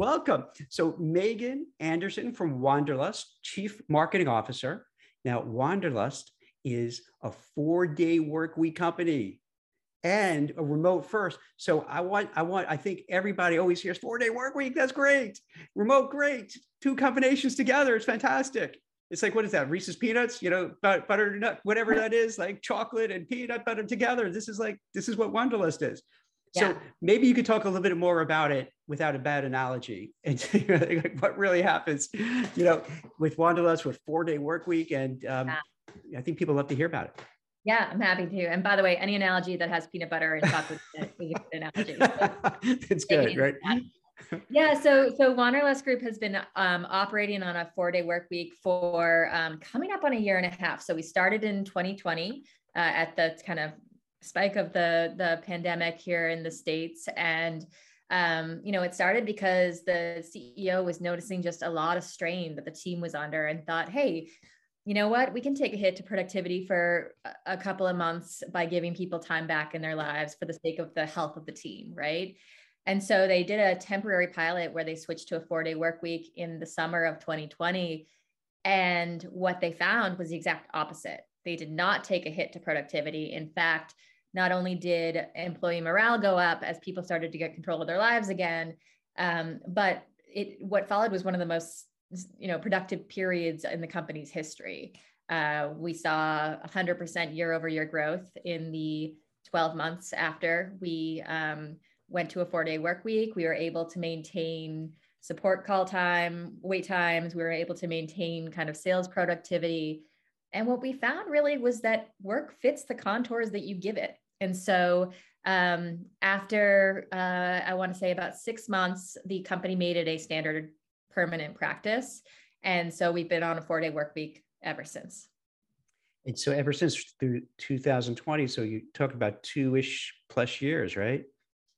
welcome. So Megan Anderson from Wanderlust, Chief Marketing Officer. Now, Wanderlust is a four-day work week company and a remote first. So I want, I want, I think everybody always hears four-day work week. That's great. Remote, great. Two combinations together. It's fantastic. It's like what is that? Reese's peanuts, you know, butter nut, whatever that is, like chocolate and peanut butter together. This is like this is what Wanderlust is. So maybe you could talk a little bit more about it without a bad analogy and what really happens, you know, with Wanderlust with four day work week. And um, yeah. I think people love to hear about it. Yeah, I'm happy to. And by the way, any analogy that has peanut butter and chocolate is a good analogy. it's good, right? yeah, so so Wanderlust Group has been um, operating on a four day work week for um, coming up on a year and a half. So we started in 2020 uh, at the kind of spike of the the pandemic here in the states. And um, you know it started because the ceo was noticing just a lot of strain that the team was under and thought hey you know what? We can take a hit to productivity for a couple of months by giving people time back in their lives for the sake of the health of the team right? And so they did a temporary pilot where they switched to a four day work week in the summer of 2020 and what they found was the exact opposite. They did not take a hit to productivity. In fact not only did employee morale go up as people started to get control of their lives again, um, but it what followed was one of the most you know productive periods in the company's history. Uh, we saw 100% year over year growth in the 12 months after we um, went to a four day work week. We were able to maintain support call time, wait times. We were able to maintain kind of sales productivity. And what we found really was that work fits the contours that you give it. And so um, after uh, I want to say about six months, the company made it a standard permanent practice. And so we've been on a four day work week ever since. And so ever since through 2020, so you talk about two ish plus years, right?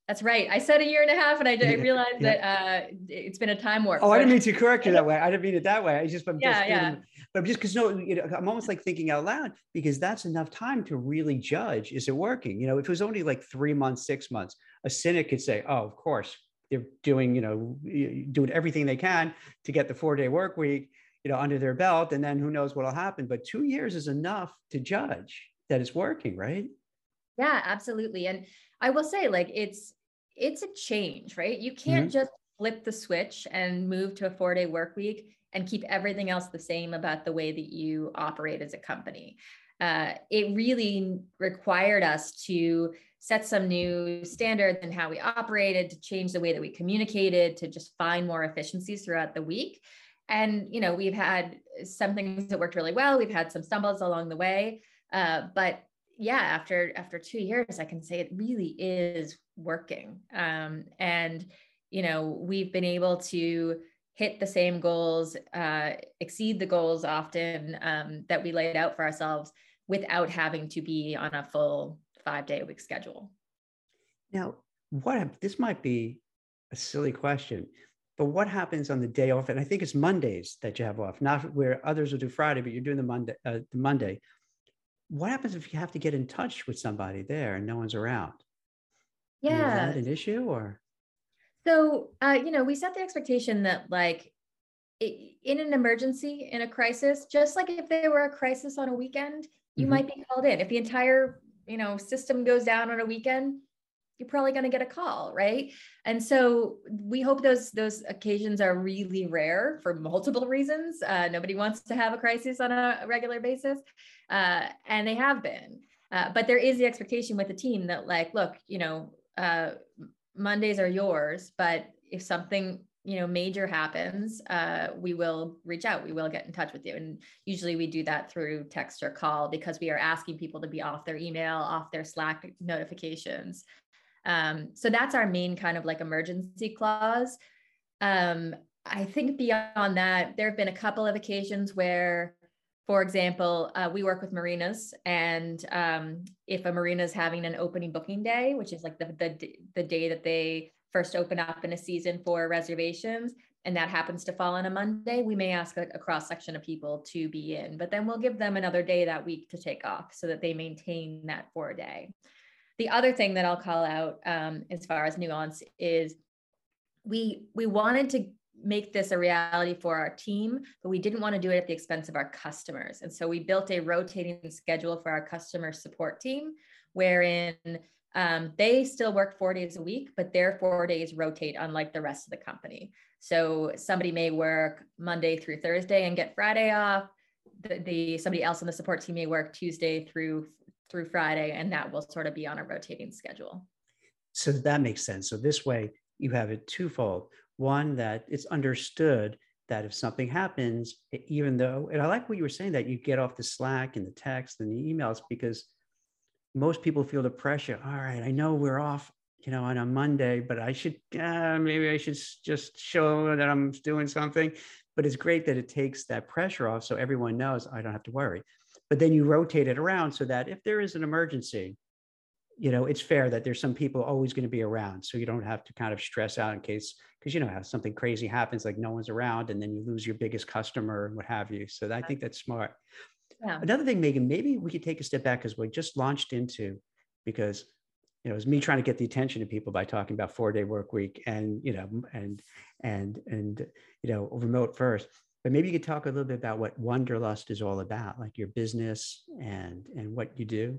That's right. I said a year and a half, and I, I realized yeah. that uh, it's been a time warp. Oh, I didn't mean to correct you that way. I didn't mean it that way. I just, I'm yeah, just, yeah. But just because no, you know, I'm almost like thinking out loud because that's enough time to really judge: is it working? You know, if it was only like three months, six months, a cynic could say, "Oh, of course, they're doing, you know, doing everything they can to get the four day work week, you know, under their belt, and then who knows what'll happen." But two years is enough to judge that it's working, right? Yeah, absolutely. And I will say, like, it's it's a change, right? You can't mm-hmm. just flip the switch and move to a four day work week and keep everything else the same about the way that you operate as a company. Uh, it really required us to set some new standards in how we operated, to change the way that we communicated, to just find more efficiencies throughout the week. And you know, we've had some things that worked really well. We've had some stumbles along the way, uh, but yeah, after after two years, I can say it really is working. Um, and you know, we've been able to hit the same goals, uh, exceed the goals often um, that we laid out for ourselves without having to be on a full five day a week schedule. Now, what this might be a silly question, but what happens on the day off? And I think it's Mondays that you have off, not where others will do Friday, but you're doing the Monday. Uh, the Monday what happens if you have to get in touch with somebody there and no one's around? Yeah. Is that an issue or? So, uh, you know, we set the expectation that like in an emergency, in a crisis, just like if there were a crisis on a weekend, you mm-hmm. might be called in. If the entire, you know, system goes down on a weekend, you're probably going to get a call right and so we hope those those occasions are really rare for multiple reasons uh, nobody wants to have a crisis on a regular basis uh, and they have been uh, but there is the expectation with the team that like look you know uh, mondays are yours but if something you know major happens uh, we will reach out. We will get in touch with you. And usually we do that through text or call because we are asking people to be off their email off their slack notifications. Um, so that's our main kind of like emergency clause. Um, I think beyond that, there have been a couple of occasions where, for example, uh, we work with marinas, and um, if a marina is having an opening booking day, which is like the, the the day that they first open up in a season for reservations, and that happens to fall on a Monday, we may ask a, a cross section of people to be in, but then we'll give them another day that week to take off so that they maintain that four day. The other thing that I'll call out um, as far as nuance is we we wanted to make this a reality for our team, but we didn't want to do it at the expense of our customers. And so we built a rotating schedule for our customer support team, wherein um, they still work four days a week, but their four days rotate unlike the rest of the company. So somebody may work Monday through Thursday and get Friday off. The, the somebody else on the support team may work Tuesday through through Friday, and that will sort of be on a rotating schedule. So that makes sense. So this way you have it twofold. One that it's understood that if something happens, even though, and I like what you were saying that you get off the Slack and the text and the emails because most people feel the pressure. All right, I know we're off, you know, on a Monday, but I should uh, maybe I should just show that I'm doing something. But it's great that it takes that pressure off, so everyone knows I don't have to worry. But then you rotate it around so that if there is an emergency, you know, it's fair that there's some people always going to be around, so you don't have to kind of stress out in case because you know how something crazy happens, like no one's around, and then you lose your biggest customer and what have you. So I think that's smart. Yeah. Another thing, Megan, maybe we could take a step back because we just launched into because you know, it was me trying to get the attention of people by talking about four day work week and you know and and and you know remote first. But maybe you could talk a little bit about what Wanderlust is all about, like your business and and what you do.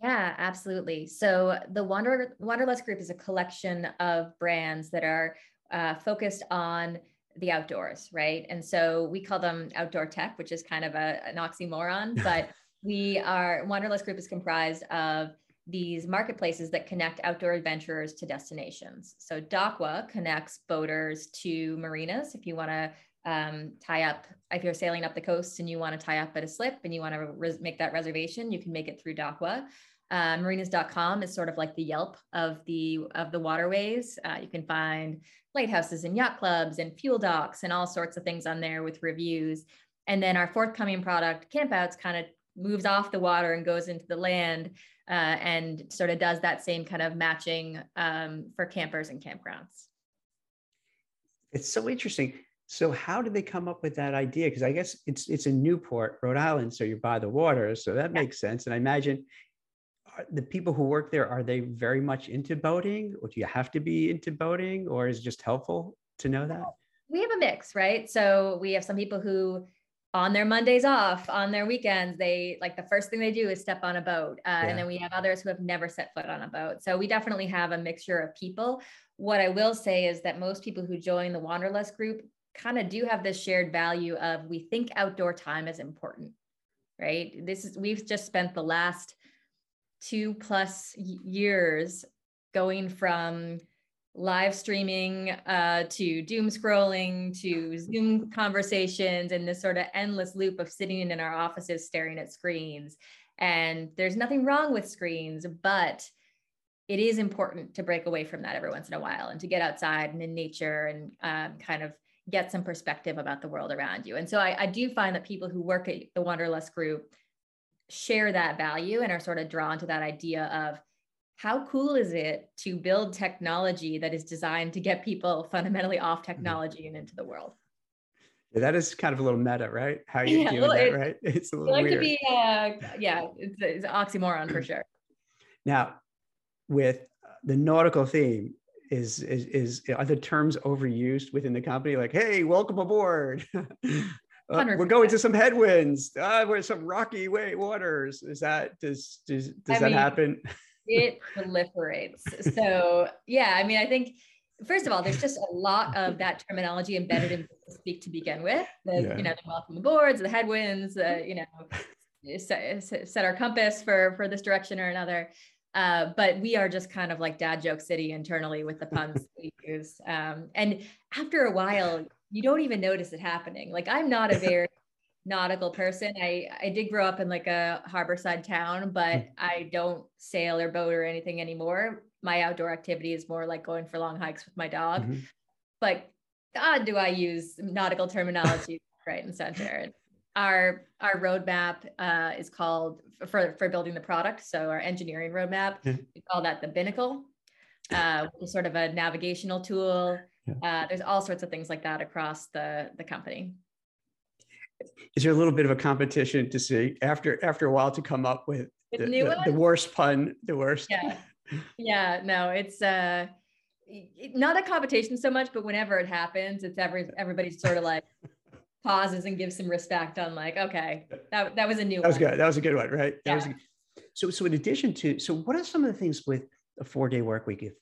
Yeah, absolutely. So the Wander Wanderlust Group is a collection of brands that are uh, focused on the outdoors, right? And so we call them outdoor tech, which is kind of a, an oxymoron, but we are Wanderlust Group is comprised of these marketplaces that connect outdoor adventurers to destinations. So Dockwa connects boaters to marinas. If you want to um, tie up, if you're sailing up the coast and you want to tie up at a slip and you want to res- make that reservation, you can make it through Dockwa. Uh, marinas.com is sort of like the Yelp of the of the waterways. Uh, you can find lighthouses and yacht clubs and fuel docks and all sorts of things on there with reviews. And then our forthcoming product, Campouts, kind of moves off the water and goes into the land uh, and sort of does that same kind of matching um, for campers and campgrounds. It's so interesting. So how did they come up with that idea? Because I guess it's it's in Newport, Rhode Island, so you're by the water, so that yeah. makes sense. And I imagine the people who work there are they very much into boating or do you have to be into boating or is it just helpful to know that we have a mix right so we have some people who on their mondays off on their weekends they like the first thing they do is step on a boat uh, yeah. and then we have others who have never set foot on a boat so we definitely have a mixture of people what i will say is that most people who join the wanderlust group kind of do have this shared value of we think outdoor time is important right? This is we've just spent the last two plus years going from live streaming uh, to doom scrolling to zoom conversations and this sort of endless loop of sitting in our offices staring at screens. And there's nothing wrong with screens but it is important to break away from that every once in a while and to get outside and in nature and um, kind of get some perspective about the world around you and so I, I do find that people who work at the wanderlust group share that value and are sort of drawn to that idea of how cool is it to build technology that is designed to get people fundamentally off mm-hmm. technology and into the world? Yeah, that is kind of a little meta, right? How you yeah, doing that, right? It's a little like weird. to be, uh, yeah, it's, it's an oxymoron for sure. Now, with the nautical theme, is is is are the terms overused within the company? Like, hey, welcome aboard. Uh, we're going to some headwinds. Uh, we're some rocky way waters. Is that does does, does that mean, happen? it proliferates. So yeah, I mean, I think first of all, there's just a lot of that terminology embedded in speak to begin with. The yeah. you know the welcome boards, the headwinds, the you know set, set our compass for for this direction or another. Uh, but we are just kind of like dad joke city internally with the puns we use. Um, and after a while, you don't even notice it happening. Like I'm not a very nautical person. I I did grow up in like a harborside town, but hmm. I don't sail or boat or anything anymore. My outdoor activity is more like going for long hikes with my dog. Mm-hmm. But God, do I use nautical terminology right and center. Our our roadmap uh, is called for for building the product. So our engineering roadmap, we call that the binnacle, uh, which is sort of a navigational tool uh, there's all sorts of things like that across the the company. Is there a little bit of a competition to see after after a while to come up with the, the, the, worst pun, the worst? Yeah, yeah. No, it's uh, not a competition so much, but whenever it happens, it's every everybody's sort of like pauses and gives some respect on like, okay, that, that was a new that was one. good. That was a good one, right? That Yeah. was a- so so in addition to so what are some of the things with a four day work week? If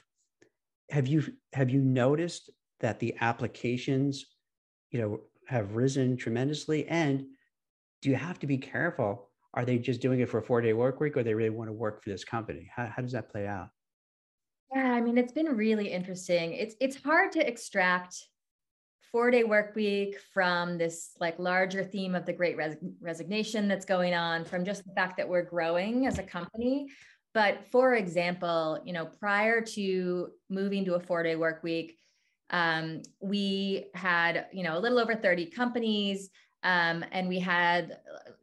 have you have you noticed that the applications, you know, have risen tremendously? And do you have to be careful? Are they just doing it for a four day work week or they really want to work for this company? How, how does that play out? Yeah, I mean, it's been really interesting. It's it's hard to extract four day work week from this like larger theme of the great res- resignation that's going on from just the fact that we're growing as a company. But for example, you know, prior to moving to a four day work week, um, we had, you know, a little over 30 companies. Um, and we had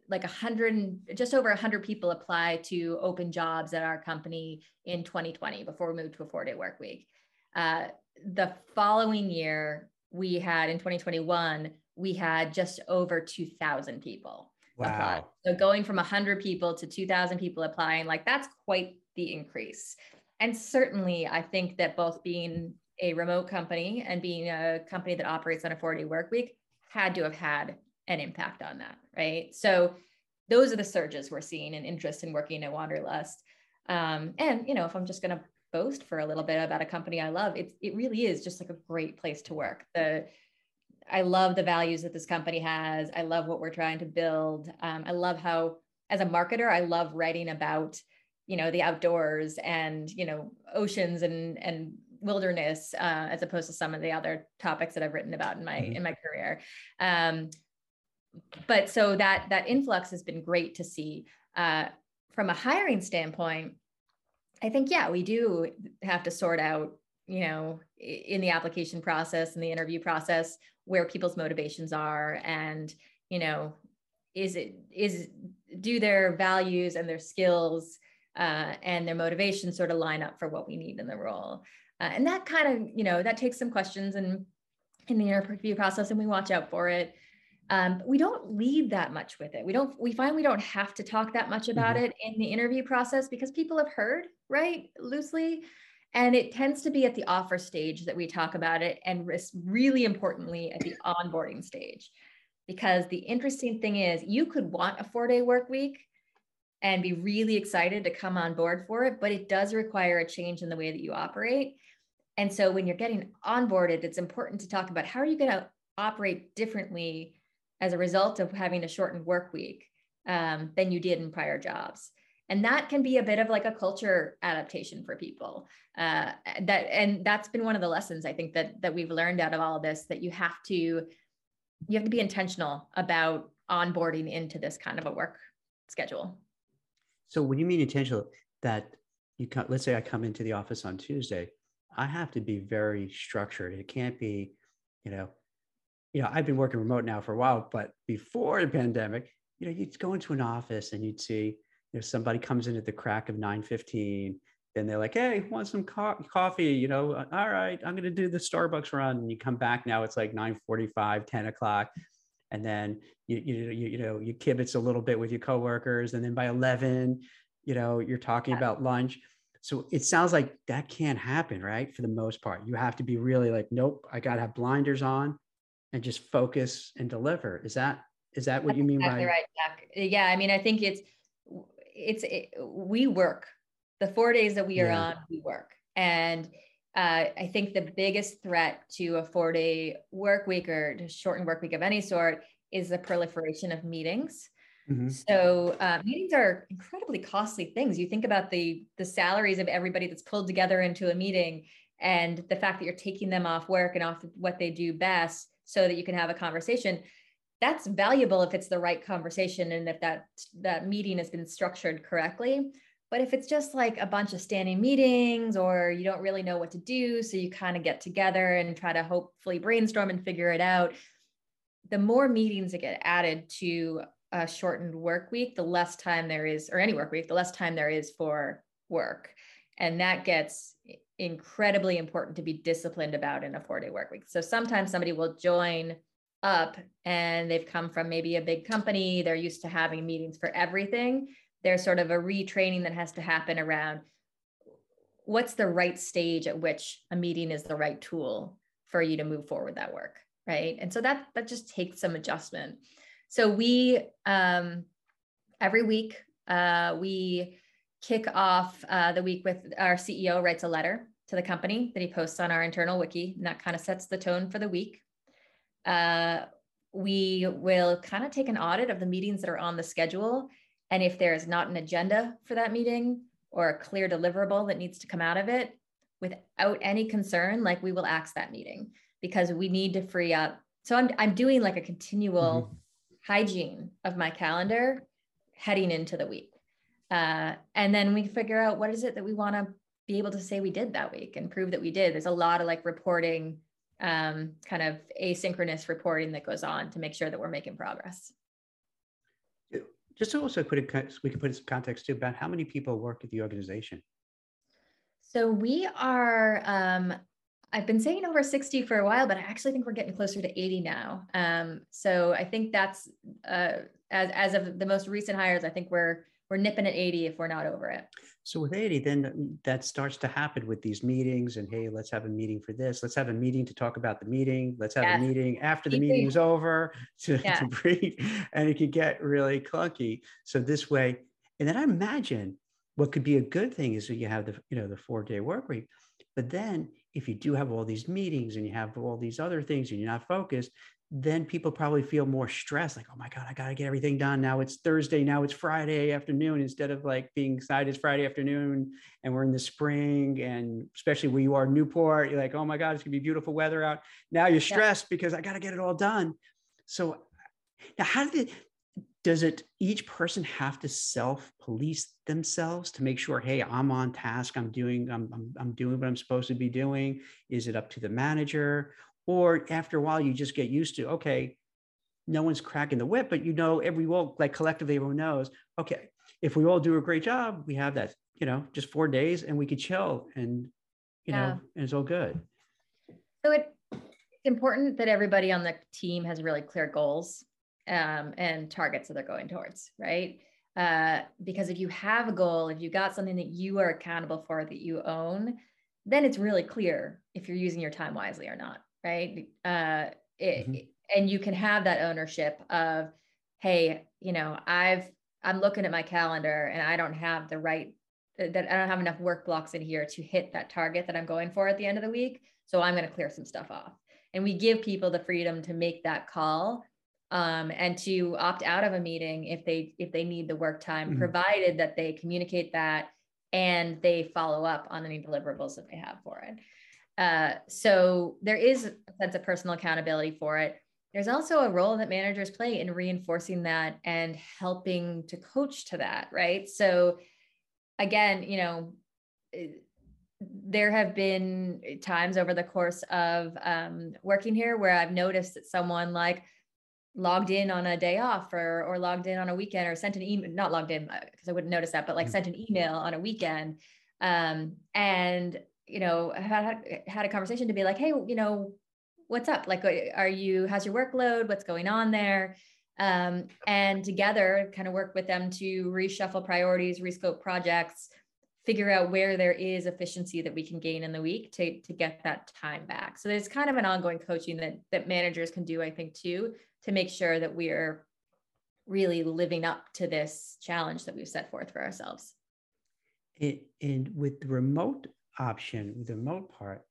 like a hundred, just over a hundred people apply to open jobs at our company in 2020 before we moved to a four day work week. Uh, the following year, we had in 2021, we had just over 2,000 people apply. Wow. So going from 100 people to 2,000 people applying, like that's quite the increase. And certainly, I think that both being a remote company and being a company that operates on a 40 work week had to have had an impact on that, right? So those are the surges we're seeing in interest in working at Wanderlust. Um, and you know, if I'm just going to boast for a little bit about a company I love, it it really is just like a great place to work. The I love the values that this company has. I love what we're trying to build. Um, I love how, as a marketer, I love writing about, you know, the outdoors and you know oceans and and wilderness, uh, as opposed to some of the other topics that I've written about in my Mhm. in my career. Um, but so that that influx has been great to see. Uh, from a hiring standpoint, I think yeah, we do have to sort out, you know, in the application process and the interview process where people's motivations are and, you know, is it is do their values and their skills uh, and their motivations sort of line up for what we need in the role. Uh, and that kind of, you know, that takes some questions and in the interview process and we watch out for it. Um, but we don't lead that much with it. We don't, we find we don't have to talk that much about Mhm. it in the interview process because people have heard, right? Loosely. And it tends to be at the offer stage that we talk about it, and really importantly, at the onboarding stage. Because the interesting thing is, you could want a four day work week and be really excited to come on board for it, but it does require a change in the way that you operate. And so when you're getting onboarded, it's important to talk about how are you going to operate differently as a result of having a shortened work week um, than you did in prior jobs. And that can be a bit of like a culture adaptation for people. Uh, that and that's been one of the lessons I think that that we've learned out of all of this that you have to you have to be intentional about onboarding into this kind of a work schedule. So when you mean intentional, that you come, let's say I come into the office on Tuesday, I have to be very structured. It can't be, you know, you know, I've been working remote now for a while, but before the pandemic, you know, you'd go into an office and you'd see, you know, somebody comes in at the crack of 9:15, then they're like, "Hey, want some co- coffee?" You know, "Uh, all right, I'm going to do the Starbucks run. And you come back now, it's like 9:45, 10 o'clock, and then you you you, you know you kibitz a little bit with your coworkers, and then by 11, you know, you're talking about lunch. So it sounds like that can't happen, right? For the most part, you have to be really like, nope, I got to have blinders on and just focus and deliver. Is that is that what you mean exactly by right, Jack. Yeah, I mean, I think it's it's it, we work the four days that we are Yeah. on, we work, and uh, I think the biggest threat to a four day work week or to shortened work week of any sort is the proliferation of meetings. Mhm. So uh, meetings are incredibly costly things. You think about the the salaries of everybody that's pulled together into a meeting, and the fact that you're taking them off work and off what they do best, so that you can have a conversation. That's valuable if it's the right conversation and if that that meeting has been structured correctly. But if it's just like a bunch of standing meetings or you don't really know what to do, so you kind of get together and try to hopefully brainstorm and figure it out, the more meetings that get added to a shortened work week, the less time there is, or any work week, the less time there is for work. And that gets incredibly important to be disciplined about in a four day work week. So sometimes somebody will join up and they've come from maybe a big company, they're used to having meetings for everything. There's sort of a retraining that has to happen around what's the right stage at which a meeting is the right tool for you to move forward that work right and so that that just takes some adjustment so we um every week uh we kick off uh, the week with our ceo writes a letter to the company that he posts on our internal wiki and that kind of sets the tone for the week uh, we will kind of take an audit of the meetings that are on the schedule and if there is not an agenda for that meeting or a clear deliverable that needs to come out of it without any concern, like we will axe that meeting because we need to free up. So I'm, I'm doing like a continual mm-hmm. hygiene of my calendar heading into the week. Uh, and then we figure out what is it that we want to be able to say we did that week and prove that we did. There's a lot of like reporting, um, kind of asynchronous reporting that goes on to make sure that we're making progress just to also put it, we can put in some context too about how many people work at the organization. So we are, um, I've been saying over 60 for a while, but I actually think we're getting closer to 80 now. Um, so I think that's, uh, as, as of the most recent hires, I think we're, we're nipping at 80 if we're not over it. So with 80, then that starts to happen with these meetings and hey, let's have a meeting for this. Let's have a meeting to talk about the meeting. Let's have yes. a meeting after the meeting is over to, yeah. to breathe. And it can get really clunky. So this way, and then I imagine what could be a good thing is that you have the, you know, the four day work week. But then if you do have all these meetings and you have all these other things and you're not focused, then people probably feel more stressed like oh my god i got to get everything done. Now it's thursday now it's friday afternoon instead of like being excited it's friday afternoon and we're in the spring and especially where you are newport you're like oh my god it's going to be beautiful weather out. Now you're stressed yeah. because i got to get it all done. So now how did it does it each person have to self police themselves to make sure hey i'm on task i'm doing I'm, I'm, I'm doing what i'm supposed to be doing. Is it up to the manager or after a while you just get used to okay no one's cracking the whip but you know every well like collectively everyone knows okay if we all do a great job we have that you know just four days and we could chill and you yeah. know and it's all good. So it, it's important that everybody on the team has really clear goals um, and targets that they're going towards right? Uh, because if you have a goal if you got something that you are accountable for that you own then it's really clear if you're using your time wisely or not right? Uh, it, mm-hmm. And you can have that ownership of, hey, you know, I've I'm looking at my calendar and I don't have the right that I don't have enough work blocks in here to hit that target that I'm going for at the end of the week. So I'm going to clear some stuff off. And we give people the freedom to make that call um, and to opt out of a meeting if they if they need the work time, mm-hmm. provided that they communicate that and they follow up on any deliverables that they have for it. Uh, so there is a sense of personal accountability for it. There's also a role that managers play in reinforcing that and helping to coach to that, right? So again, you know, eh, there have been times over the course of um, working here where I've noticed that someone like logged in on a day off or or logged in on a weekend or sent an email, not logged in because uh, I wouldn't notice that, but like mm. sent an email on a weekend. Um, and you know, had had a conversation to be like, hey, you know, what's up? Like, are you? How's your workload? What's going on there? Um, and together, kind of work with them to reshuffle priorities, rescope projects, figure out where there is efficiency that we can gain in the week to to get that time back. So there's kind of an ongoing coaching that that managers can do, I think, too, to make sure that we are really living up to this challenge that we've set forth for ourselves. It, and with remote option the remote part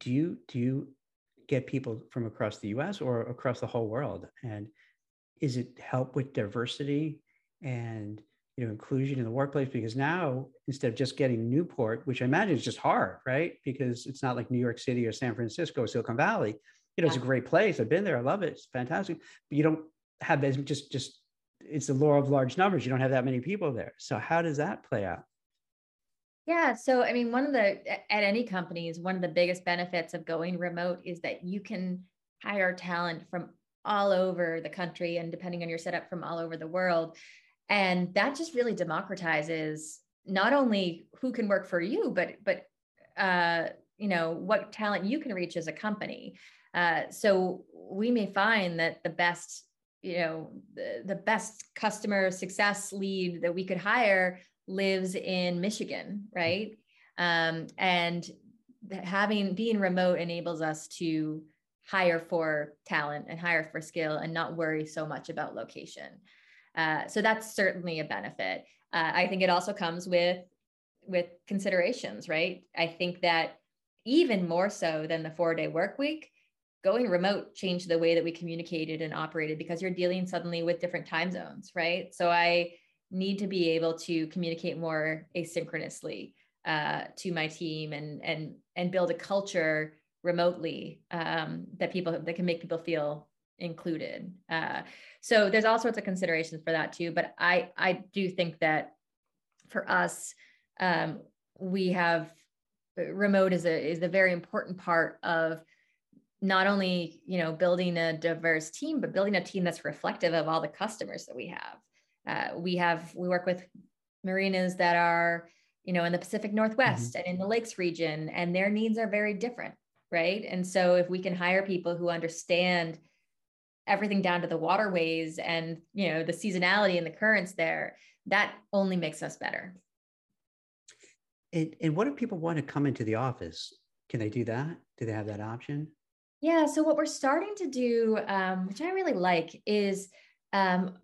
do you do you get people from across the us or across the whole world? And is it help with diversity and you know inclusion in the workplace? Because now instead of just getting newport which i imagine is just hard right? Because it's not like new york city or san francisco or silicon valley. You know yeah. it's a great place. I've been there. I love it. It's fantastic. But you don't have as just just it's the law of large numbers. You don't have that many people there. So how does that play out yeah. So, I mean, one of the, at any companies, one of the biggest benefits of going remote is that you can hire talent from all over the country and depending on your setup from all over the world. And that just really democratizes not only who can work for you, but, but, uh, you know, what talent you can reach as a company. Uh, so we may find that the best you know the, the best customer success lead that we could hire lives in Michigan, right? Um, and having being remote enables us to hire for talent and hire for skill and not worry so much about location. Uh, so that's certainly a benefit. Uh, I think it also comes with with considerations, right? I think that even more so than the four day work week, going remote changed the way that we communicated and operated because you're dealing suddenly with different time zones, right? So I need to be able to communicate more asynchronously uh, to my team and and and build a culture remotely um, that people that can make people feel included. Uh, so there's all sorts of considerations for that too. But I I do think that for us, um, we have remote is a is a very important part of not only you know building a diverse team, but building a team that's reflective of all the customers that we have. Uh, we have we work with marinas that are you know in the Pacific Northwest mm-hmm. and in the Lakes region, and their needs are very different right? And so if we can hire people who understand everything down to the waterways and you know the seasonality and the currents there, that only makes us better. And, and what if people want to come into the office? Can they do that? Do they have that option? Yeah. So what we're starting to do, um, which I really like, is um,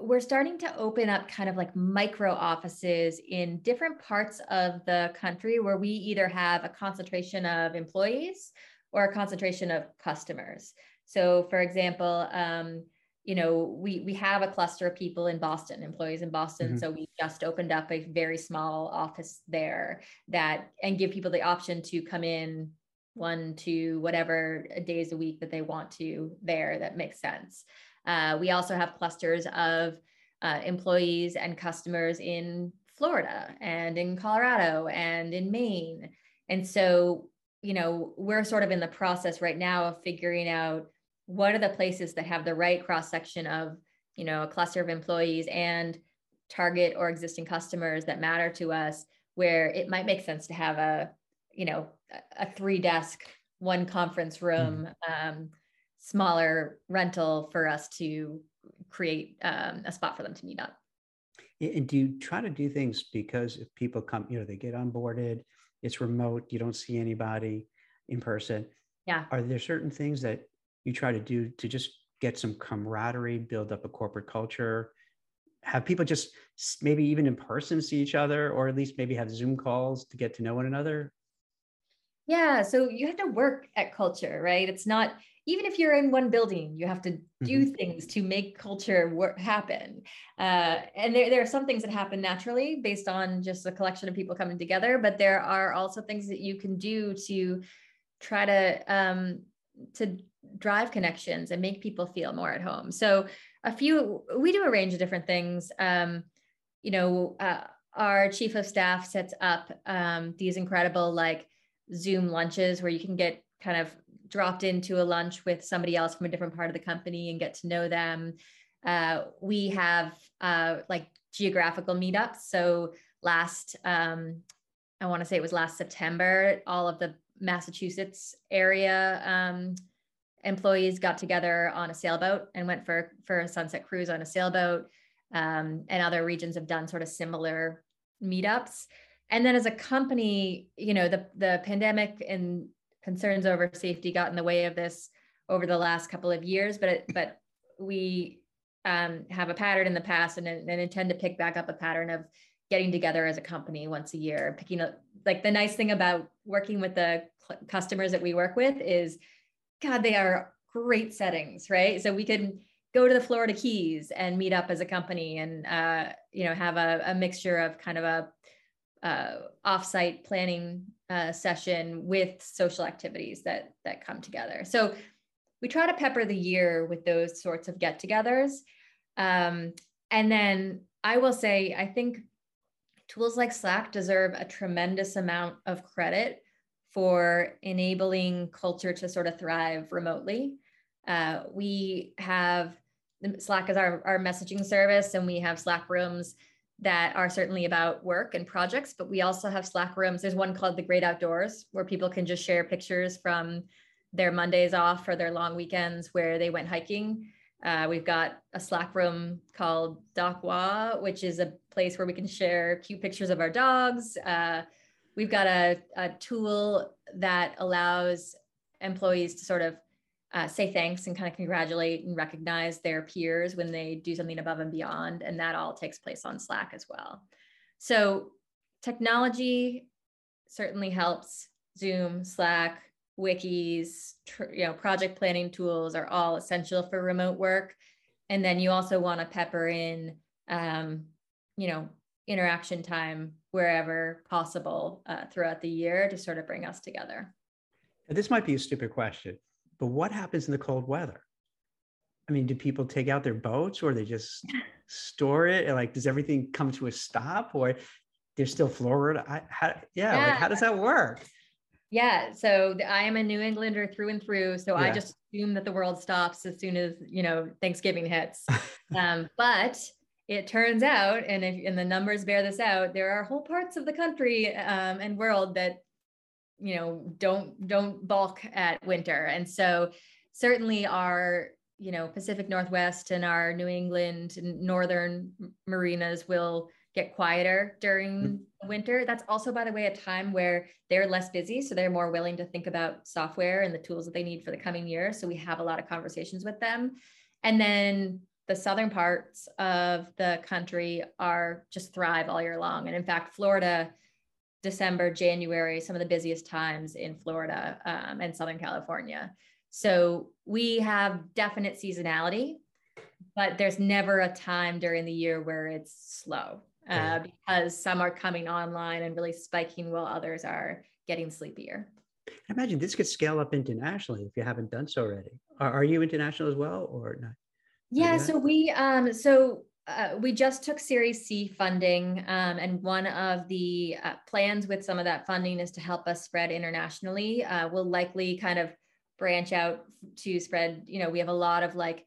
we're starting to open up kind of like micro offices in different parts of the country where we either have a concentration of employees or a concentration of customers. So, for example, um, you know, we we have a cluster of people in Boston, employees in Boston. Mm-hmm. So we just opened up a very small office there that and give people the option to come in one to whatever days a week that they want to there that makes sense. Uh, we also have clusters of uh, employees and customers in Florida and in Colorado and in Maine. And so, you know, we're sort of in the process right now of figuring out what are the places that have the right cross section of, you know, a cluster of employees and target or existing customers that matter to us, where it might make sense to have a, you know, a three desk, one conference room, mm. um, smaller rental for us to create um, a spot for them to meet up. And do you try to do things because if people come, you know, they get onboarded, it's remote, you don't see anybody in person. Yeah. Are there certain things that you try to do to just get some camaraderie, build up a corporate culture? Have people just maybe even in person see each other, or at least maybe have Zoom calls to get to know one another? Yeah. So you have to work at culture, right? It's not, even if you're in one building, you have to do mm-hmm. things to make culture work happen. Uh, and there, there are some things that happen naturally based on just a collection of people coming together, but there are also things that you can do to try to um, to drive connections and make people feel more at home. So a few, we do a range of different things. Um, you know, uh, our chief of staff sets up um, these incredible like Zoom lunches where you can get kind of dropped into a lunch with somebody else from a different part of the company and get to know them. Uh, we have uh, like geographical meetups. So last, um, I want to say it was last September, all of the Massachusetts area um, employees got together on a sailboat and went for for a sunset cruise on a sailboat. Um, and other regions have done sort of similar meetups. And then as a company, you know, the the pandemic and concerns over safety got in the way of this over the last couple of years, but it, but we um, have a pattern in the past and, and intend to pick back up a pattern of getting together as a company once a year, picking up like the nice thing about working with the customers that we work with is, God, they are great settings, right? So we can go to the Florida Keys and meet up as a company and uh, you know have a, a mixture of kind of a uh, offsite planning uh, session with social activities that that come together. So we try to pepper the year with those sorts of get-togethers. Um, and then I will say, I think tools like Slack deserve a tremendous amount of credit for enabling culture to sort of thrive remotely. Uh, we have Slack is our, our messaging service, and we have Slack rooms that are certainly about work and projects, but we also have Slack rooms. There's one called the Great Outdoors where people can just share pictures from their Mondays off or their long weekends where they went hiking. Uh, we've got a Slack room called Docwa, which is a place where we can share cute pictures of our dogs. Uh, we've got a, a tool that allows employees to sort of uh, say thanks and kind of congratulate and recognize their peers when they do something above and beyond. And that all takes place on Slack as well. So technology certainly helps. Zoom, Slack, wikis, you know, project planning tools are all essential for remote work. And then you also want to pepper in, um, you know, interaction time wherever possible uh, throughout the year to sort of bring us together. This might be a stupid question, but what happens in the cold weather? I mean, do people take out their boats or they just store it? Like, does everything come to a stop or they're still Florida? I, how, yeah, yeah. Like, how does that work? Yeah, so I am a New Englander through and through. So yeah. I just assume that the world stops as soon as you know Thanksgiving hits. um, but it turns out, and if and the numbers bear this out, there are whole parts of the country um, and world that you know don't don't balk at winter. And so certainly our you know pacific northwest and our new england and northern marinas will get quieter during mm-hmm. winter. That's also by the way a time where they're less busy so they're more willing to think about software and the tools that they need for the coming year. So we have a lot of conversations with them. And then the southern parts of the country are just thrive all year long. And in fact florida December, January, some of the busiest times in Florida um, and Southern California. So we have definite seasonality, but there's never a time during the year where it's slow uh, because some are coming online and really spiking while others are getting sleepier. I imagine this could scale up internationally if you haven't done so already. Are, are you international as well or not? Yeah, so we um so uh, we just took Series C funding, um, and one of the uh, plans with some of that funding is to help us spread internationally. Uh, we'll likely kind of branch out to spread. You know, we have a lot of like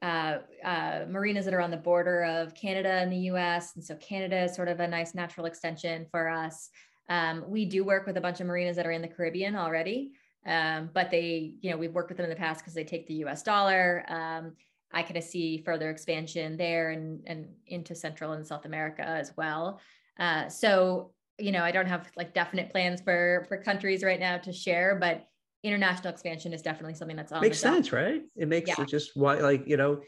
uh, uh, marinas that are on the border of Canada and the U.S., and so Canada is sort of a nice natural extension for us. Um, we do work with a bunch of marinas that are in the Caribbean already, um, but they, you know, we've worked with them in the past because they take the U.S. dollar. I kind of see further expansion there and, and into Central and South America as well. Uh, so, you know, I don't have like definite plans for for countries right now to share, but international expansion is definitely something that's on. Makes sense, right? It makes yeah. it just why, like you know,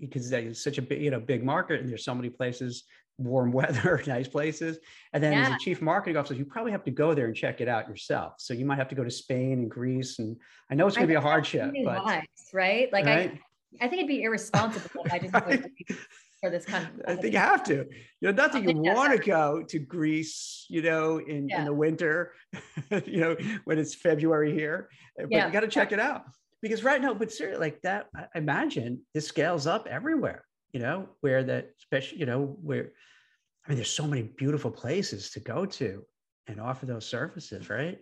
because it's such a big, you know, big market, and there's so many places, warm weather, nice places, and then yeah. as a chief marketing officer, you probably have to go there and check it out yourself. So you might have to go to Spain and Greece, and I know it's going to be a hardship, but wise, right? Like right? I I think it'd be irresponsible if I just went for this country. I think you have to. You know, not that you want to go to Greece, you know, in, yeah. in the winter, you know, when it's February here, eh, but yeah. you got to check it out because right now, but seriously, like that, I imagine this scales up everywhere, you know, where that, especially, you know, where, I mean, there's so many beautiful places to go to and offer those services, right?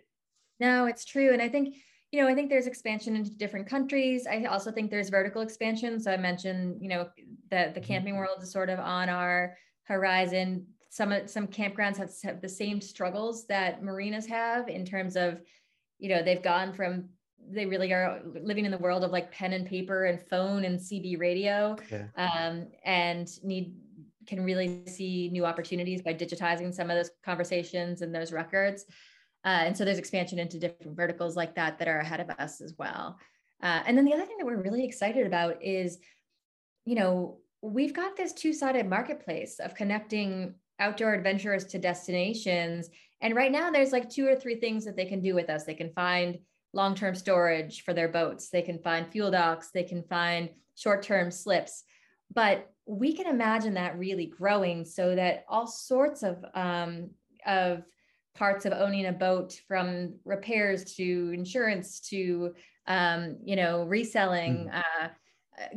No, it's true. And I think, you know, I think there's expansion into different countries. I also think there's vertical expansion. So I mentioned, you know, that the mm-hmm. camping world is sort of on our horizon. Some some campgrounds have, have the same struggles that marinas have in terms of, you know, they've gone from they really are living in the world of like pen and paper and phone and CB radio, yeah. um, and need can really see new opportunities by digitizing some of those conversations and those records. Uh, and so there's expansion into different verticals like that that are ahead of us as well. Uh, and then the other thing that we're really excited about is, you know, we've got this two-sided marketplace of connecting outdoor adventurers to destinations. And right now there's like two or three things that they can do with us. They can find long-term storage for their boats. They can find fuel docks. They can find short-term slips. But we can imagine that really growing so that all sorts of um, of parts of owning a boat from repairs to insurance to um, you know reselling mm. uh,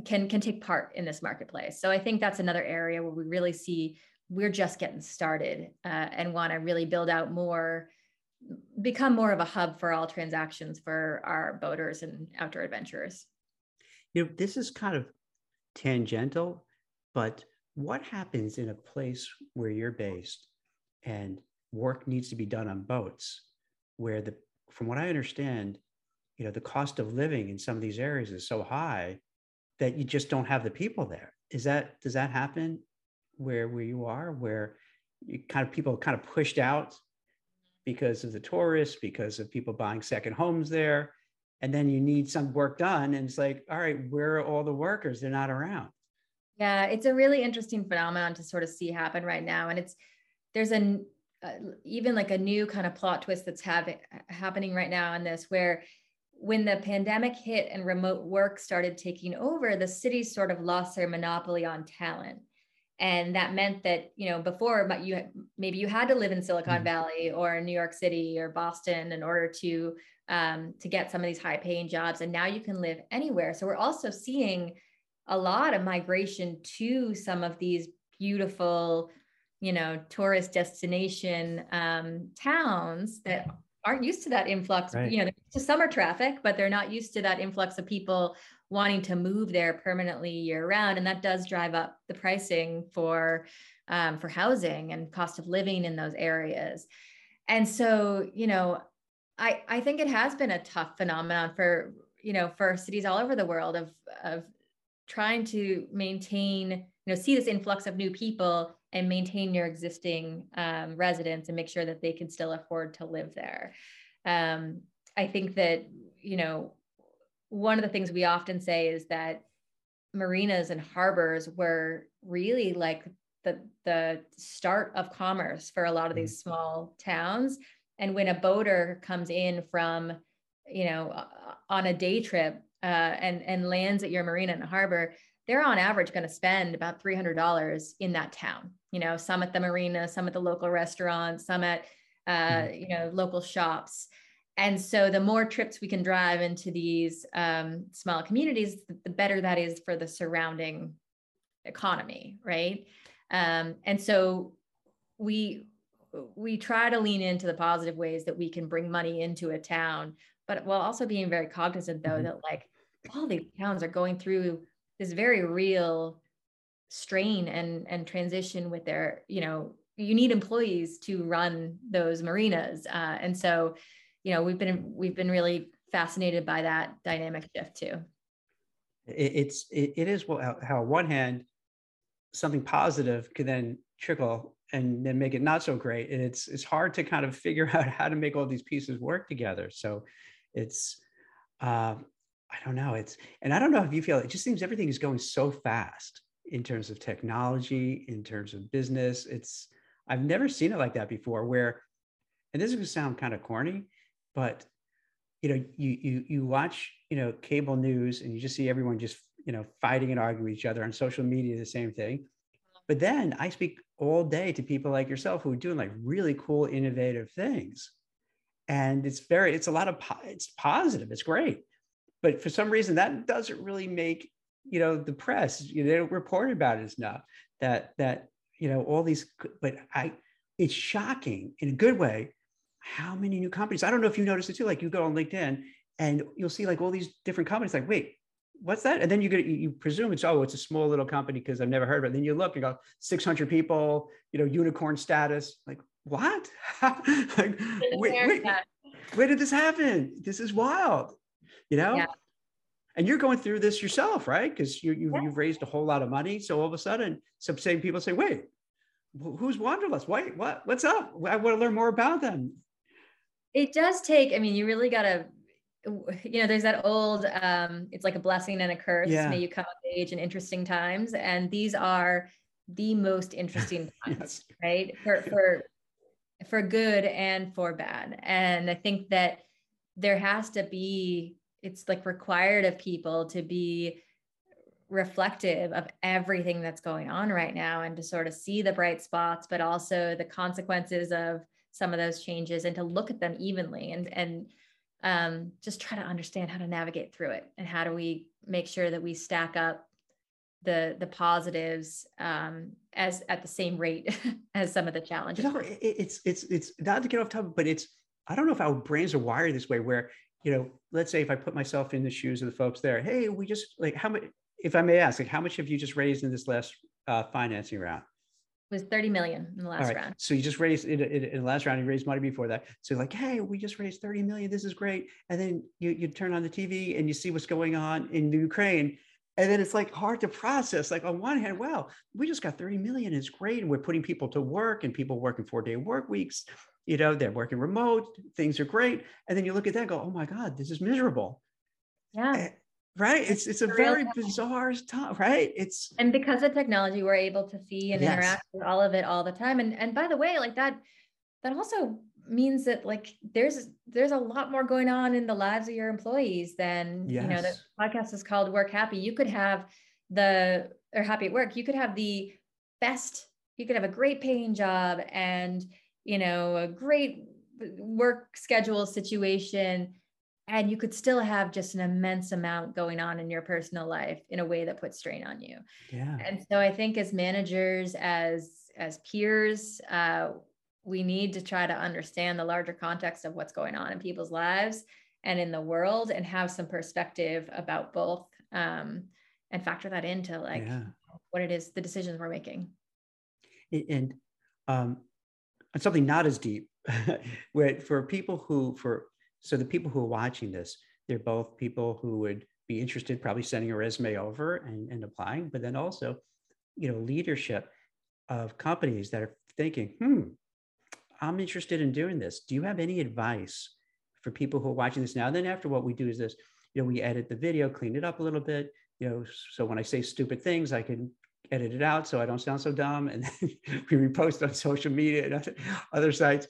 can can take part in this marketplace so i think that's another area where we really see we're just getting started uh, and want to really build out more become more of a hub for all transactions for our boaters and outdoor adventurers you know this is kind of tangential but what happens in a place where you're based and work needs to be done on boats where the from what i understand you know the cost of living in some of these areas is so high that you just don't have the people there is that does that happen where where you are where you kind of people kind of pushed out because of the tourists, because of people buying second homes there. And then you need some work done. And it's like, all right, where are all the workers? They're not around. Yeah, it's a really interesting phenomenon to sort of see happen right now. And it's, there's an, uh, even like a new kind of plot twist that's having happening right now in this where when the pandemic hit and remote work started taking over, the cities sort of lost their monopoly on talent. And that meant that, you know, before you maybe you had to live in Silicon mm-hmm. Valley or New York City or Boston in order to um, to get some of these high paying jobs. And now you can live anywhere. So we're also seeing a lot of migration to some of these beautiful, you know, tourist destination um, towns that aren't used to that influx. Right. You know, to summer traffic, but they're not used to that influx of people wanting to move there permanently year round, and that does drive up the pricing for um, for housing and cost of living in those areas. And so, you know, I I think it has been a tough phenomenon for you know for cities all over the world of of trying to maintain you know see this influx of new people and maintain your existing um, residents and make sure that they can still afford to live there. Um, I think that, you know, one of the things we often say is that marinas and harbors were really like the, the start of commerce for a lot of mm-hmm. these small towns. And when a boater comes in from, you know, on a day trip uh, and, and lands at your marina and harbor, they're on average going to spend about $300 in that town you know some at the marina some at the local restaurants some at uh, mm-hmm. you know local shops and so the more trips we can drive into these um, small communities the better that is for the surrounding economy right um, and so we we try to lean into the positive ways that we can bring money into a town but while also being very cognizant though mm-hmm. that like all these towns are going through this very real strain and and transition with their you know you need employees to run those marinas. Uh, and so you know we've been we've been really fascinated by that dynamic shift too. It's it, is how on one hand something positive could then trickle and then make it not so great. And it's it's hard to kind of figure out how to make all these pieces work together. So it's uh, I don't know. It's and I don't know if you feel it just seems everything is going so fast in terms of technology, in terms of business. It's I've never seen it like that before. Where, and this is going to sound kind of corny, but you know, you you you watch you know cable news and you just see everyone just you know fighting and arguing with each other on social media, the same thing. But then I speak all day to people like yourself who are doing like really cool, innovative things, and it's very it's a lot of it's positive. It's great but for some reason that doesn't really make you know the press. You know, they don't report about it enough that that you know all these but i it's shocking in a good way how many new companies i don't know if you notice it too like you go on linkedin and you'll see like all these different companies like wait what's that? And then you get you presume it's oh it's a small little company because i've never heard of it. And then you look you go 600 people you know unicorn status. Like what? Like wait, wait, where did this happen? This is wild you know? Yeah. and you're going through this yourself right? Because you, you, yeah. you've raised a whole lot of money. So all of a sudden some same people say wait who's wanderlust? Wait what what's up? I want to learn more about them. It does take i mean you really got to you know there's that old um it's like a blessing and a curse. Yeah. may you come of age in interesting times. And these are the most interesting times yes. right? For for for good and for bad. And i think that there has to be it's like required of people to be reflective of everything that's going on right now and to sort of see the bright spots but also the consequences of some of those changes and to look at them evenly and and um, just try to understand how to navigate through it and how do we make sure that we stack up the the positives um, as at the same rate as some of the challenges. You know, it's it's it's not to get off topic, but it's I don't know if our brains are wired this way where you know, let's say if I put myself in the shoes of the folks there, hey, we just like how much, if I may ask, like how much have you just raised in this last uh, financing round? It was 30 million in the last round. So you just raised in, in, in, the last round, you raised money before that. So like, hey, we just raised 30 million. This is great. And then you, you turn on the TV and you see what's going on in Ukraine. And then it's like hard to process. Like on one hand, well, we just got 30 million. It's great. And we're putting people to work and people working four day work weeks you know, they're working remote, things are great. And then you look at that and go, oh my God, this is miserable. Yeah. Eh, right. It's it's a very bizarre time, right? It's and because of technology, we're able to see and yes. interact with all of it all the time. And and by the way, like that, that also means that like there's there's a lot more going on in the lives of your employees than yes. you know the podcast is called work happy you could have the or happy at work you could have the best you could have a great paying job and you know a great work schedule situation and you could still have just an immense amount going on in your personal life in a way that puts strain on you. Yeah. And so i think as managers as as peers uh, we need to try to understand the larger context of what's going on in people's lives and in the world and have some perspective about both um, and factor that into like yeah. what it is the decisions we're making. And um, something not as deep where for people who for so the people who are watching this they're both people who would be interested probably sending a resume over and, and applying but then also you know leadership of companies that are thinking hmm I'm interested in doing this. Do you have any advice for people who are watching this now? Then after what we do is this, you know, we edit the video, clean it up a little bit, you know, so when I say stupid things, I can edit it out so I don't sound so dumb. And we repost on social media and other sites.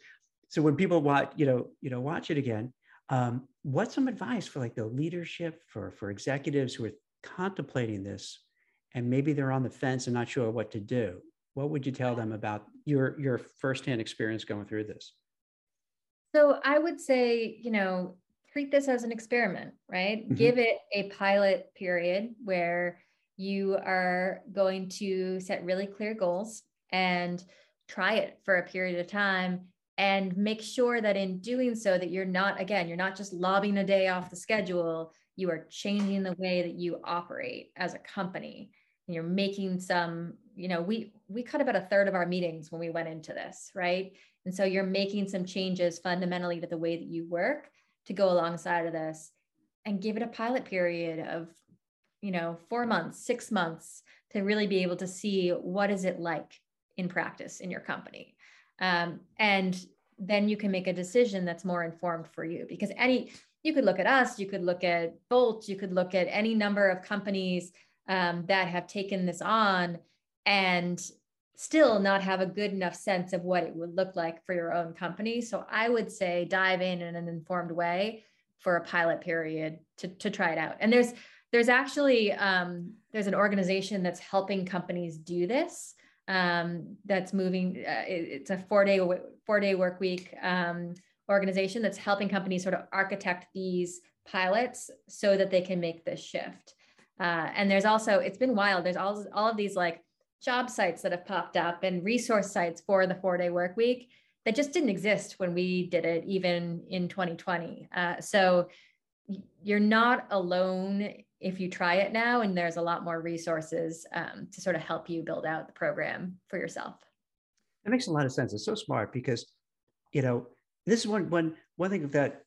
So when people watch, you know, you know, watch it again, um, what's some advice for like the leadership for for executives who are contemplating this and maybe they're on the fence and not sure what to do? what would you tell them about your your firsthand experience going through this? So I would say, you know, treat this as an experiment, right? Mm-hmm. Give it a pilot period where you are going to set really clear goals and try it for a period of time and make sure that in doing so that you're not again you're not just lobbing a day off the schedule. You are changing the way that you operate as a company. And you're making some you know we we cut about a third of our meetings when we went into this right? And so you're making some changes fundamentally to the way that you work to go alongside of this and give it a pilot period of you know 4 months 6 months to really be able to see what is it like in practice in your company um, and then you can make a decision that's more informed for you because any you could look at us you could look at bolt you could look at any number of companies um, that have taken this on and still not have a good enough sense of what it would look like for your own company. So I would say dive in in an informed way for a pilot period to, to try it out. And there's there's actually um, there's an organization that's helping companies do this. Um, that's moving. Uh, it, it's a four day four day work week um, organization that's helping companies sort of architect these pilots so that they can make this shift. Uh, and there's also it's been wild. There's all all of these like job sites that have popped up and resource sites for the four day work week that just didn't exist when we did it even in 2020 uh, so you're not alone if you try it now and there's a lot more resources um, to sort of help you build out the program for yourself that makes a lot of sense it's so smart because you know this is one one one thing that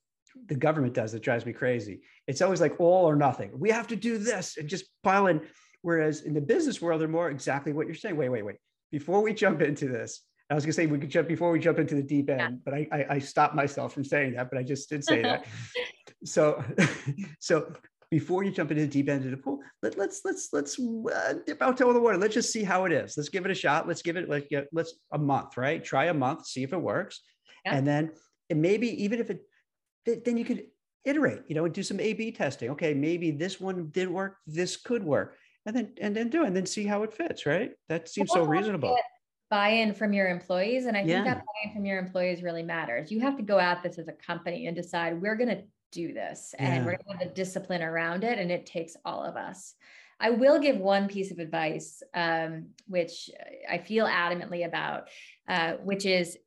the government does that drives me crazy it's always like all or nothing we have to do this and just pile in Whereas in the business world, they're more exactly what you're saying. Wait, wait, wait. Before we jump into this, I was going to say we could jump before we jump into the deep end, yeah. but I, I, I stopped myself from saying that, but I just did say that. so, so before you jump into the deep end of the pool, let, let's let's let's uh, dip out toe the water. Let's just see how it is. Let's give it a shot. Let's give it like let's a month, right? Try a month, see if it works, yeah. and then and maybe even if it, then you could iterate. You know, and do some A/B testing. Okay, maybe this one didn't work. This could work and then and then do it and then see how it fits right that seems so reasonable buy-in from your employees and i think that buy-in from your employees really matters you have to go at this as a company and decide we're going to do this and yeah. we're going to have the discipline around it and it takes all of us i will give one piece of advice um, which i feel adamantly about uh, which is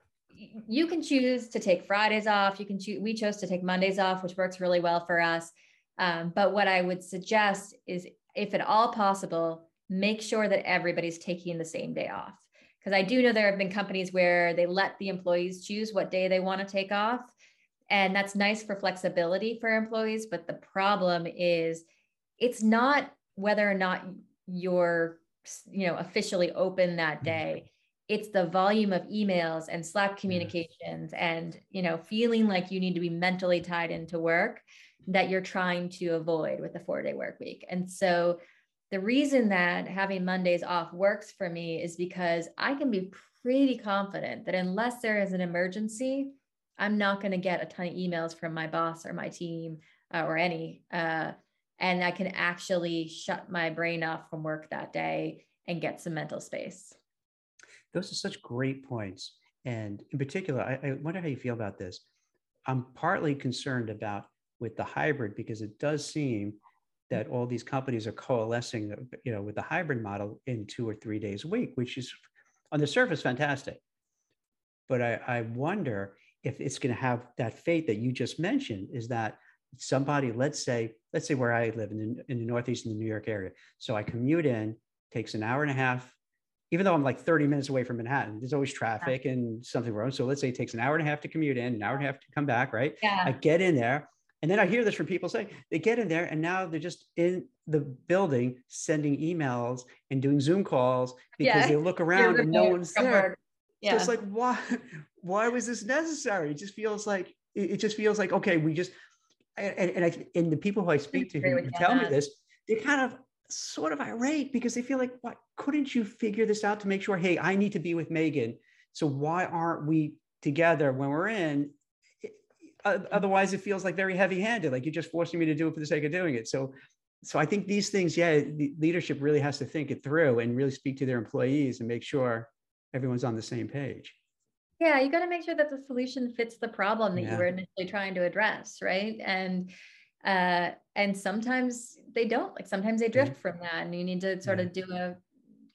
you can choose to take fridays off you can choose we chose to take mondays off which works really well for us um, but what i would suggest is if at all possible, make sure that everybody's taking the same day off. Because I do know there have been companies where they let the employees choose what day they want to take off. And that's nice for flexibility for employees. But the problem is it's not whether or not you're you know officially open that mm-hmm. day it's the volume of emails and slack communications and you know feeling like you need to be mentally tied into work that you're trying to avoid with the four day work week and so the reason that having mondays off works for me is because i can be pretty confident that unless there is an emergency i'm not going to get a ton of emails from my boss or my team uh, or any uh, and i can actually shut my brain off from work that day and get some mental space those are such great points. And in particular, I, I wonder how you feel about this. I'm partly concerned about with the hybrid because it does seem that all these companies are coalescing, you know, with the hybrid model in two or three days a week, which is on the surface fantastic. But I, I wonder if it's going to have that fate that you just mentioned is that somebody, let's say, let's say where I live in the, in the Northeast in the New York area. So I commute in, takes an hour and a half even though I'm like 30 minutes away from Manhattan, there's always traffic yeah. and something wrong. So let's say it takes an hour and a half to commute in, an hour and a half to come back, right? Yeah. I get in there. And then I hear this from people say they get in there and now they're just in the building sending emails and doing Zoom calls because yeah. they look around and no one's there. Yeah. So it's like, why, why was this necessary? It just feels like, it just feels like, okay, we just, and, and I, and the people who I speak to who tell me this, they kind of sort of irate because they feel like, why couldn't you figure this out to make sure, hey, I need to be with Megan. So why aren't we together when we're in? Otherwise, it feels like very heavy-handed, like you're just forcing me to do it for the sake of doing it. So, so I think these things, yeah, the leadership really has to think it through and really speak to their employees and make sure everyone's on the same page. Yeah, you got to make sure that the solution fits the problem that yeah. you were initially trying to address, right? And uh, and sometimes they don't like sometimes they drift from that and you need to sort of do a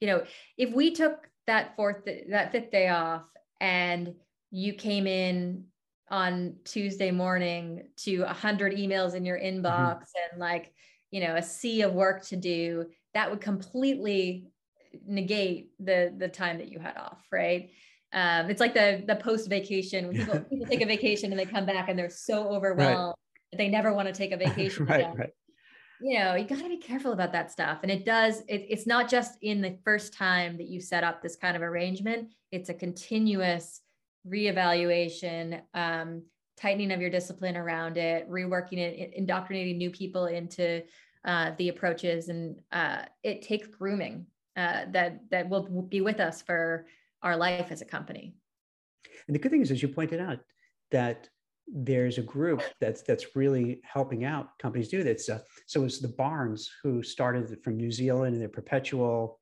you know if we took that fourth that fifth day off and you came in on tuesday morning to a 100 emails in your mm-hmm. inbox mm-hmm. and like you know a sea of work to do that would completely negate the the time that you had off right um, it's like the the post vacation when people, people take a vacation and they come back and they're so overwhelmed they never want to take a vacation. right, right. You know, you got to be careful about that stuff. And it does, it, it's not just in the first time that you set up this kind of arrangement, it's a continuous reevaluation, um, tightening of your discipline around it, reworking it, indoctrinating new people into uh, the approaches. And uh, it takes grooming uh, that, that will be with us for our life as a company. And the good thing is, as you pointed out, that there's a group that's that's really helping out companies do this. Uh, so it's the Barnes who started from New Zealand and their perpetual,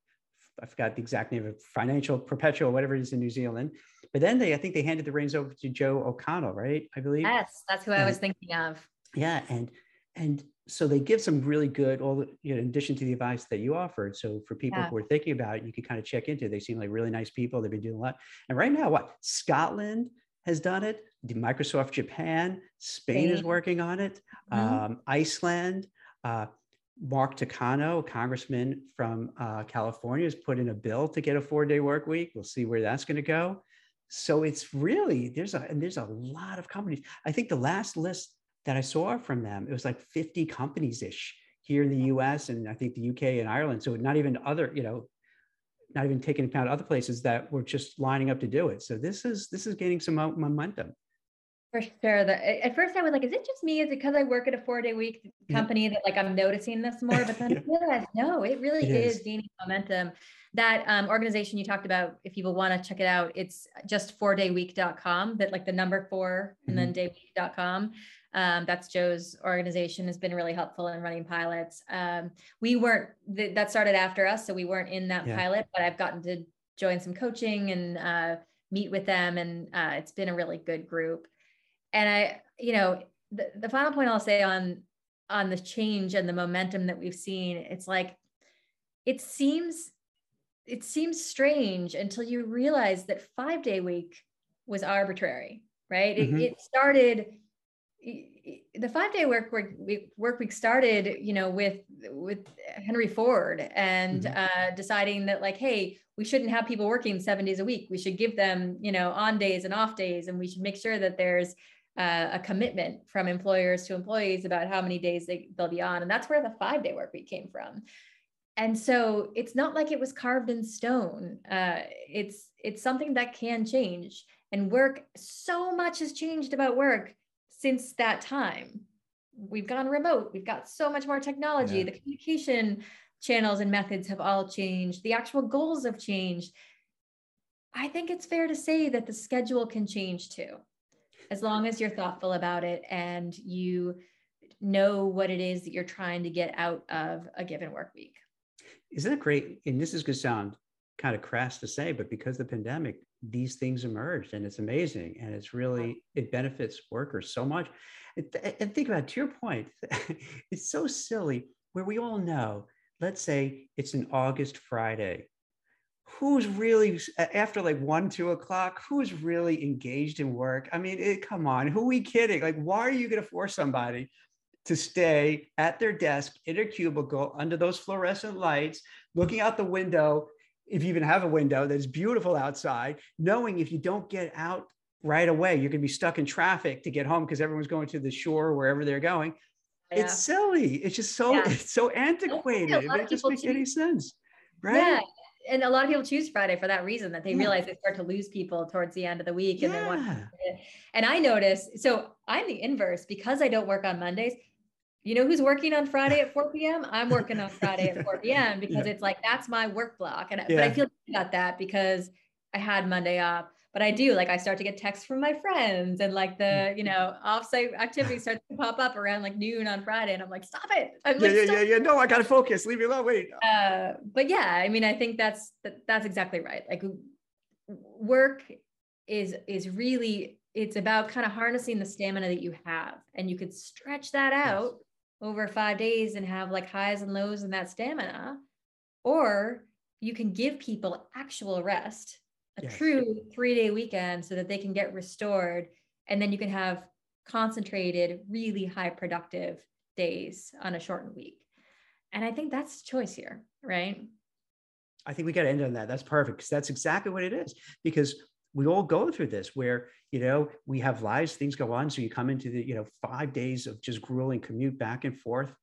I forgot the exact name of financial perpetual, whatever it is in New Zealand. But then they, I think they handed the reins over to Joe O'Connell, right? I believe. Yes, that's who and, I was thinking of. Yeah, and and so they give some really good all you know, in addition to the advice that you offered so for people yeah. who are thinking about it you can kind of check into it. they seem like really nice people they've been doing a lot and right now what scotland has done it. Microsoft Japan, Spain, Spain. is working on it. Mm-hmm. Um, Iceland, uh, Mark Takano, a congressman from uh, California, has put in a bill to get a four-day work week. We'll see where that's going to go. So it's really there's a and there's a lot of companies. I think the last list that I saw from them it was like 50 companies ish here in the U.S. and I think the U.K. and Ireland. So not even other you know not even taking account other places that were just lining up to do it. So this is this is gaining some momentum. For sure. The, at first I was like, is it just me? Is it because I work at a four day week company yeah. that like I'm noticing this more? But then yeah. I realized, no, it really it is. is. gaining momentum. That um, organization you talked about, if people want to check it out, it's just four week.com that like the number 4 mm-hmm. and then mm-hmm. dayweek.com. Um, that's Joe's organization has been really helpful in running pilots. Um, we weren't th- that started after us, so we weren't in that yeah. pilot, but I've gotten to join some coaching and uh, meet with them, and uh, it's been a really good group. And I, you know, the, the final point I'll say on on the change and the momentum that we've seen, it's like it seems it seems strange until you realize that five day week was arbitrary, right? Mm-hmm. It, it started the five day work week, work week started, you know, with with Henry Ford and mm-hmm. uh, deciding that like, hey, we shouldn't have people working seven days a week. We should give them, you know, on days and off days, and we should make sure that there's uh, a commitment from employers to employees about how many days they, they'll be on. And that's where the five day work week came from. and so it's not like it was carved in stone. Uh, it's it's something that can change. And work, so much has changed about work since that time. We've gone remote. We've got so much more technology. Yeah. The communication channels and methods have all changed. The actual goals have changed. I think it's fair to say that the schedule can change too, as long as you're thoughtful about it and you know what it is that you're trying to get out of a given work week. Isn't it great? And this is going to sound kind of crass to say, but because the pandemic, these things emerged and it's amazing. And it's really, it benefits workers so much. And think about it, to your point, it's so silly where we all know, let's say it's an August Friday. Who's really after like one, two o'clock? Who's really engaged in work? I mean, it, come on, who are we kidding? Like, why are you going to force somebody to stay at their desk in a cubicle under those fluorescent lights, looking out the window, if you even have a window that's beautiful outside, knowing if you don't get out right away, you're going to be stuck in traffic to get home because everyone's going to the shore wherever they're going. Yeah. It's silly. It's just so yeah. it's so antiquated. It doesn't make any sense, right? Yeah, and a lot of people choose Friday for that reason that they yeah. realize they start to lose people towards the end of the week, and they want. And I notice, so I'm the inverse because I don't work on Mondays you know who's working on Friday at 4 p.m.? I'm working on Friday at 4 p.m. because yeah. it's like that's my work block. And yeah. but I feel good about that because I had Monday off. But I do like I start to get texts from my friends and like the you know offsite activity starts to pop up around like noon on Friday, and I'm like, stop it! I'm yeah, like, yeah, yeah, yeah. No, I gotta focus. Leave me alone. Wait. Uh, but yeah, I mean, I think that's that's exactly right. Like work is is really it's about kind of harnessing the stamina that you have, and you could stretch that out. Over five days and have like highs and lows in that stamina. Or you can give people actual rest, a yes. true three day weekend so that they can get restored. And then you can have concentrated, really high productive days on a shortened week. And I think that's choice here, right? I think we got to end on that. That's perfect because that's exactly what it is. Because we all go through this where you know we have lives things go on. So you come into the you know five days of just grueling commute back and forth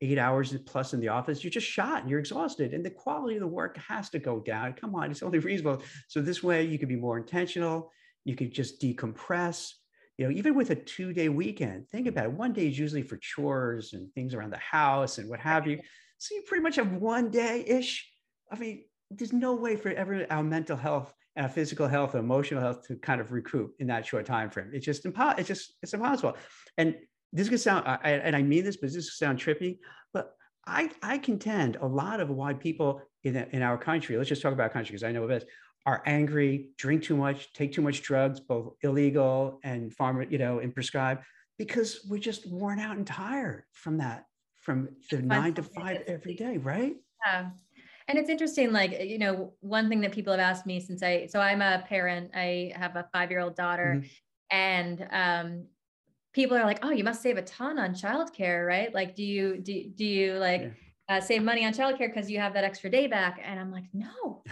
eight hours plus in the office you're just shot and you're exhausted and the quality of the work has to go down. Come on it's only reasonable. So this way you could be more intentional. You could just decompress. You know even with a two day weekend think about it. One day is usually for chores and things around the house and what have you. So you pretty much have one day ish i mean there's no way for ever our mental health physical health and emotional health to kind of recoup in that short time frame. It's just impossible. It's just it's impossible. And this could sound, I, and I mean this, but this could sound trippy. But I I contend a lot of why people in in our country, let's just talk about country because I know this, are angry, drink too much, take too much drugs, both illegal and farm, you know, and prescribed, because we're just worn out and tired from that, from the nine to five every day, right? Yeah. And it's interesting, like, you know, one thing that people have asked me since I, so I'm a parent, I have a five year old daughter, mm-hmm. and um, people are like, oh, you must save a ton on childcare, right? Like, do you, do, do you like yeah. uh, save money on childcare because you have that extra day back? And I'm like, no.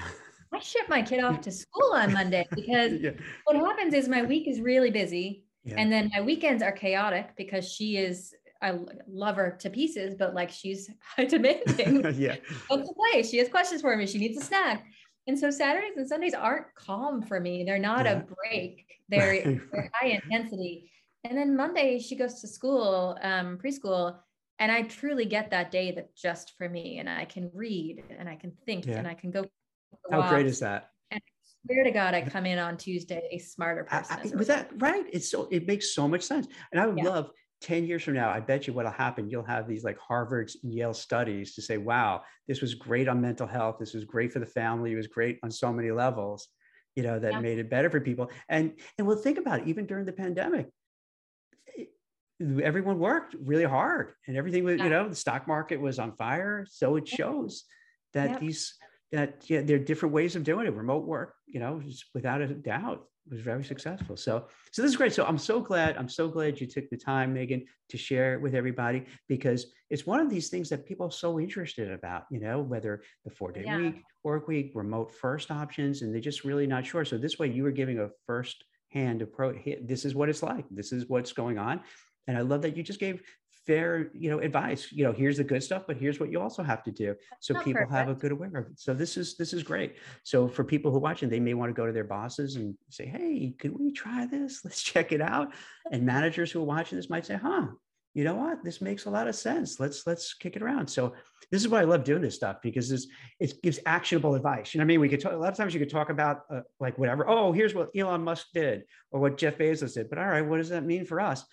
I ship my kid off to school on Monday because yeah. what happens is my week is really busy. Yeah. And then my weekends are chaotic because she is I love her to pieces, but like she's high demanding. yeah. What's to play? She has questions for me. She needs a snack. And so Saturdays and Sundays aren't calm for me. They're not yeah. a break. They're, they're high intensity. And then Monday she goes to school, um, preschool, and I truly get that day that just for me. And I can read and I can think yeah. and I can go. How great is that? And I swear to God, I come in on Tuesday a smarter person. I, I, with that, right? It's so it makes so much sense. And I would yeah. love 10 years from now, I bet you what'll happen, you'll have these like Harvard and Yale studies to say, wow, this was great on mental health. This was great for the family. It was great on so many levels, you know, that yeah. made it better for people. And and we'll think about it, even during the pandemic, everyone worked really hard and everything was, yeah. you know, the stock market was on fire. So it shows that yeah. these that yeah, there are different ways of doing it. Remote work, you know, without a doubt was very successful. So, so this is great. So I'm so glad, I'm so glad you took the time, Megan, to share it with everybody because it's one of these things that people are so interested about, you know, whether the four day yeah. week, work week, remote first options, and they're just really not sure. So this way you were giving a first hand approach. This is what it's like. This is what's going on. And I love that you just gave fair, you know, advice. You know, here's the good stuff, but here's what you also have to do, so people have a good awareness. of it. So this is this is great. So for people who are watching, they may want to go to their bosses and say, "Hey, could we try this? Let's check it out." And managers who are watching this might say, "Huh." You know what? This makes a lot of sense. Let's let's kick it around. So this is why I love doing this stuff because this it gives actionable advice. You know what I mean? We could talk a lot of times you could talk about uh, like whatever. Oh, here's what Elon Musk did or what Jeff Bezos did. But all right, what does that mean for us?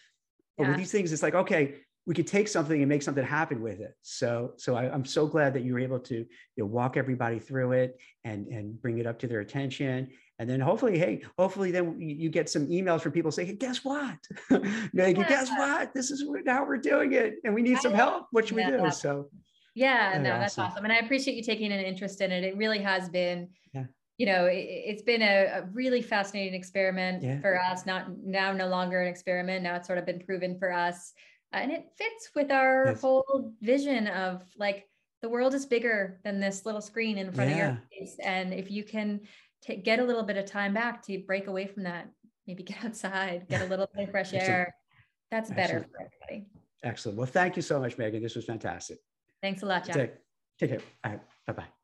But with these things, it's like, okay, we could take something and make something happen with it. So, so I, I'm so glad that you were able to you know, walk everybody through it and and bring it up to their attention. And then hopefully, hey, hopefully then you, get some emails from people saying, hey, guess what? Megan, guess what? This is how we're doing it. And we need some help. What should we that. do? So Yeah, no, that's awesome. awesome. And I appreciate you taking an interest in it. It really has been, Yeah. you know, it, it's been a, a really fascinating experiment Yeah. for us, not now no longer an experiment. Now it's sort of been proven for us. Uh, and it fits with our Yes. whole vision of like the world is bigger than this little screen in front of your face. And if you can ta- get a little bit of time back to break away from that, maybe get outside, get a little bit of fresh Excellent. air, that's better Excellent. for everybody. excellent. Well, thank you so much, Megan. This was fantastic. Thanks a lot, Jack. Take, take care. All right. Bye bye.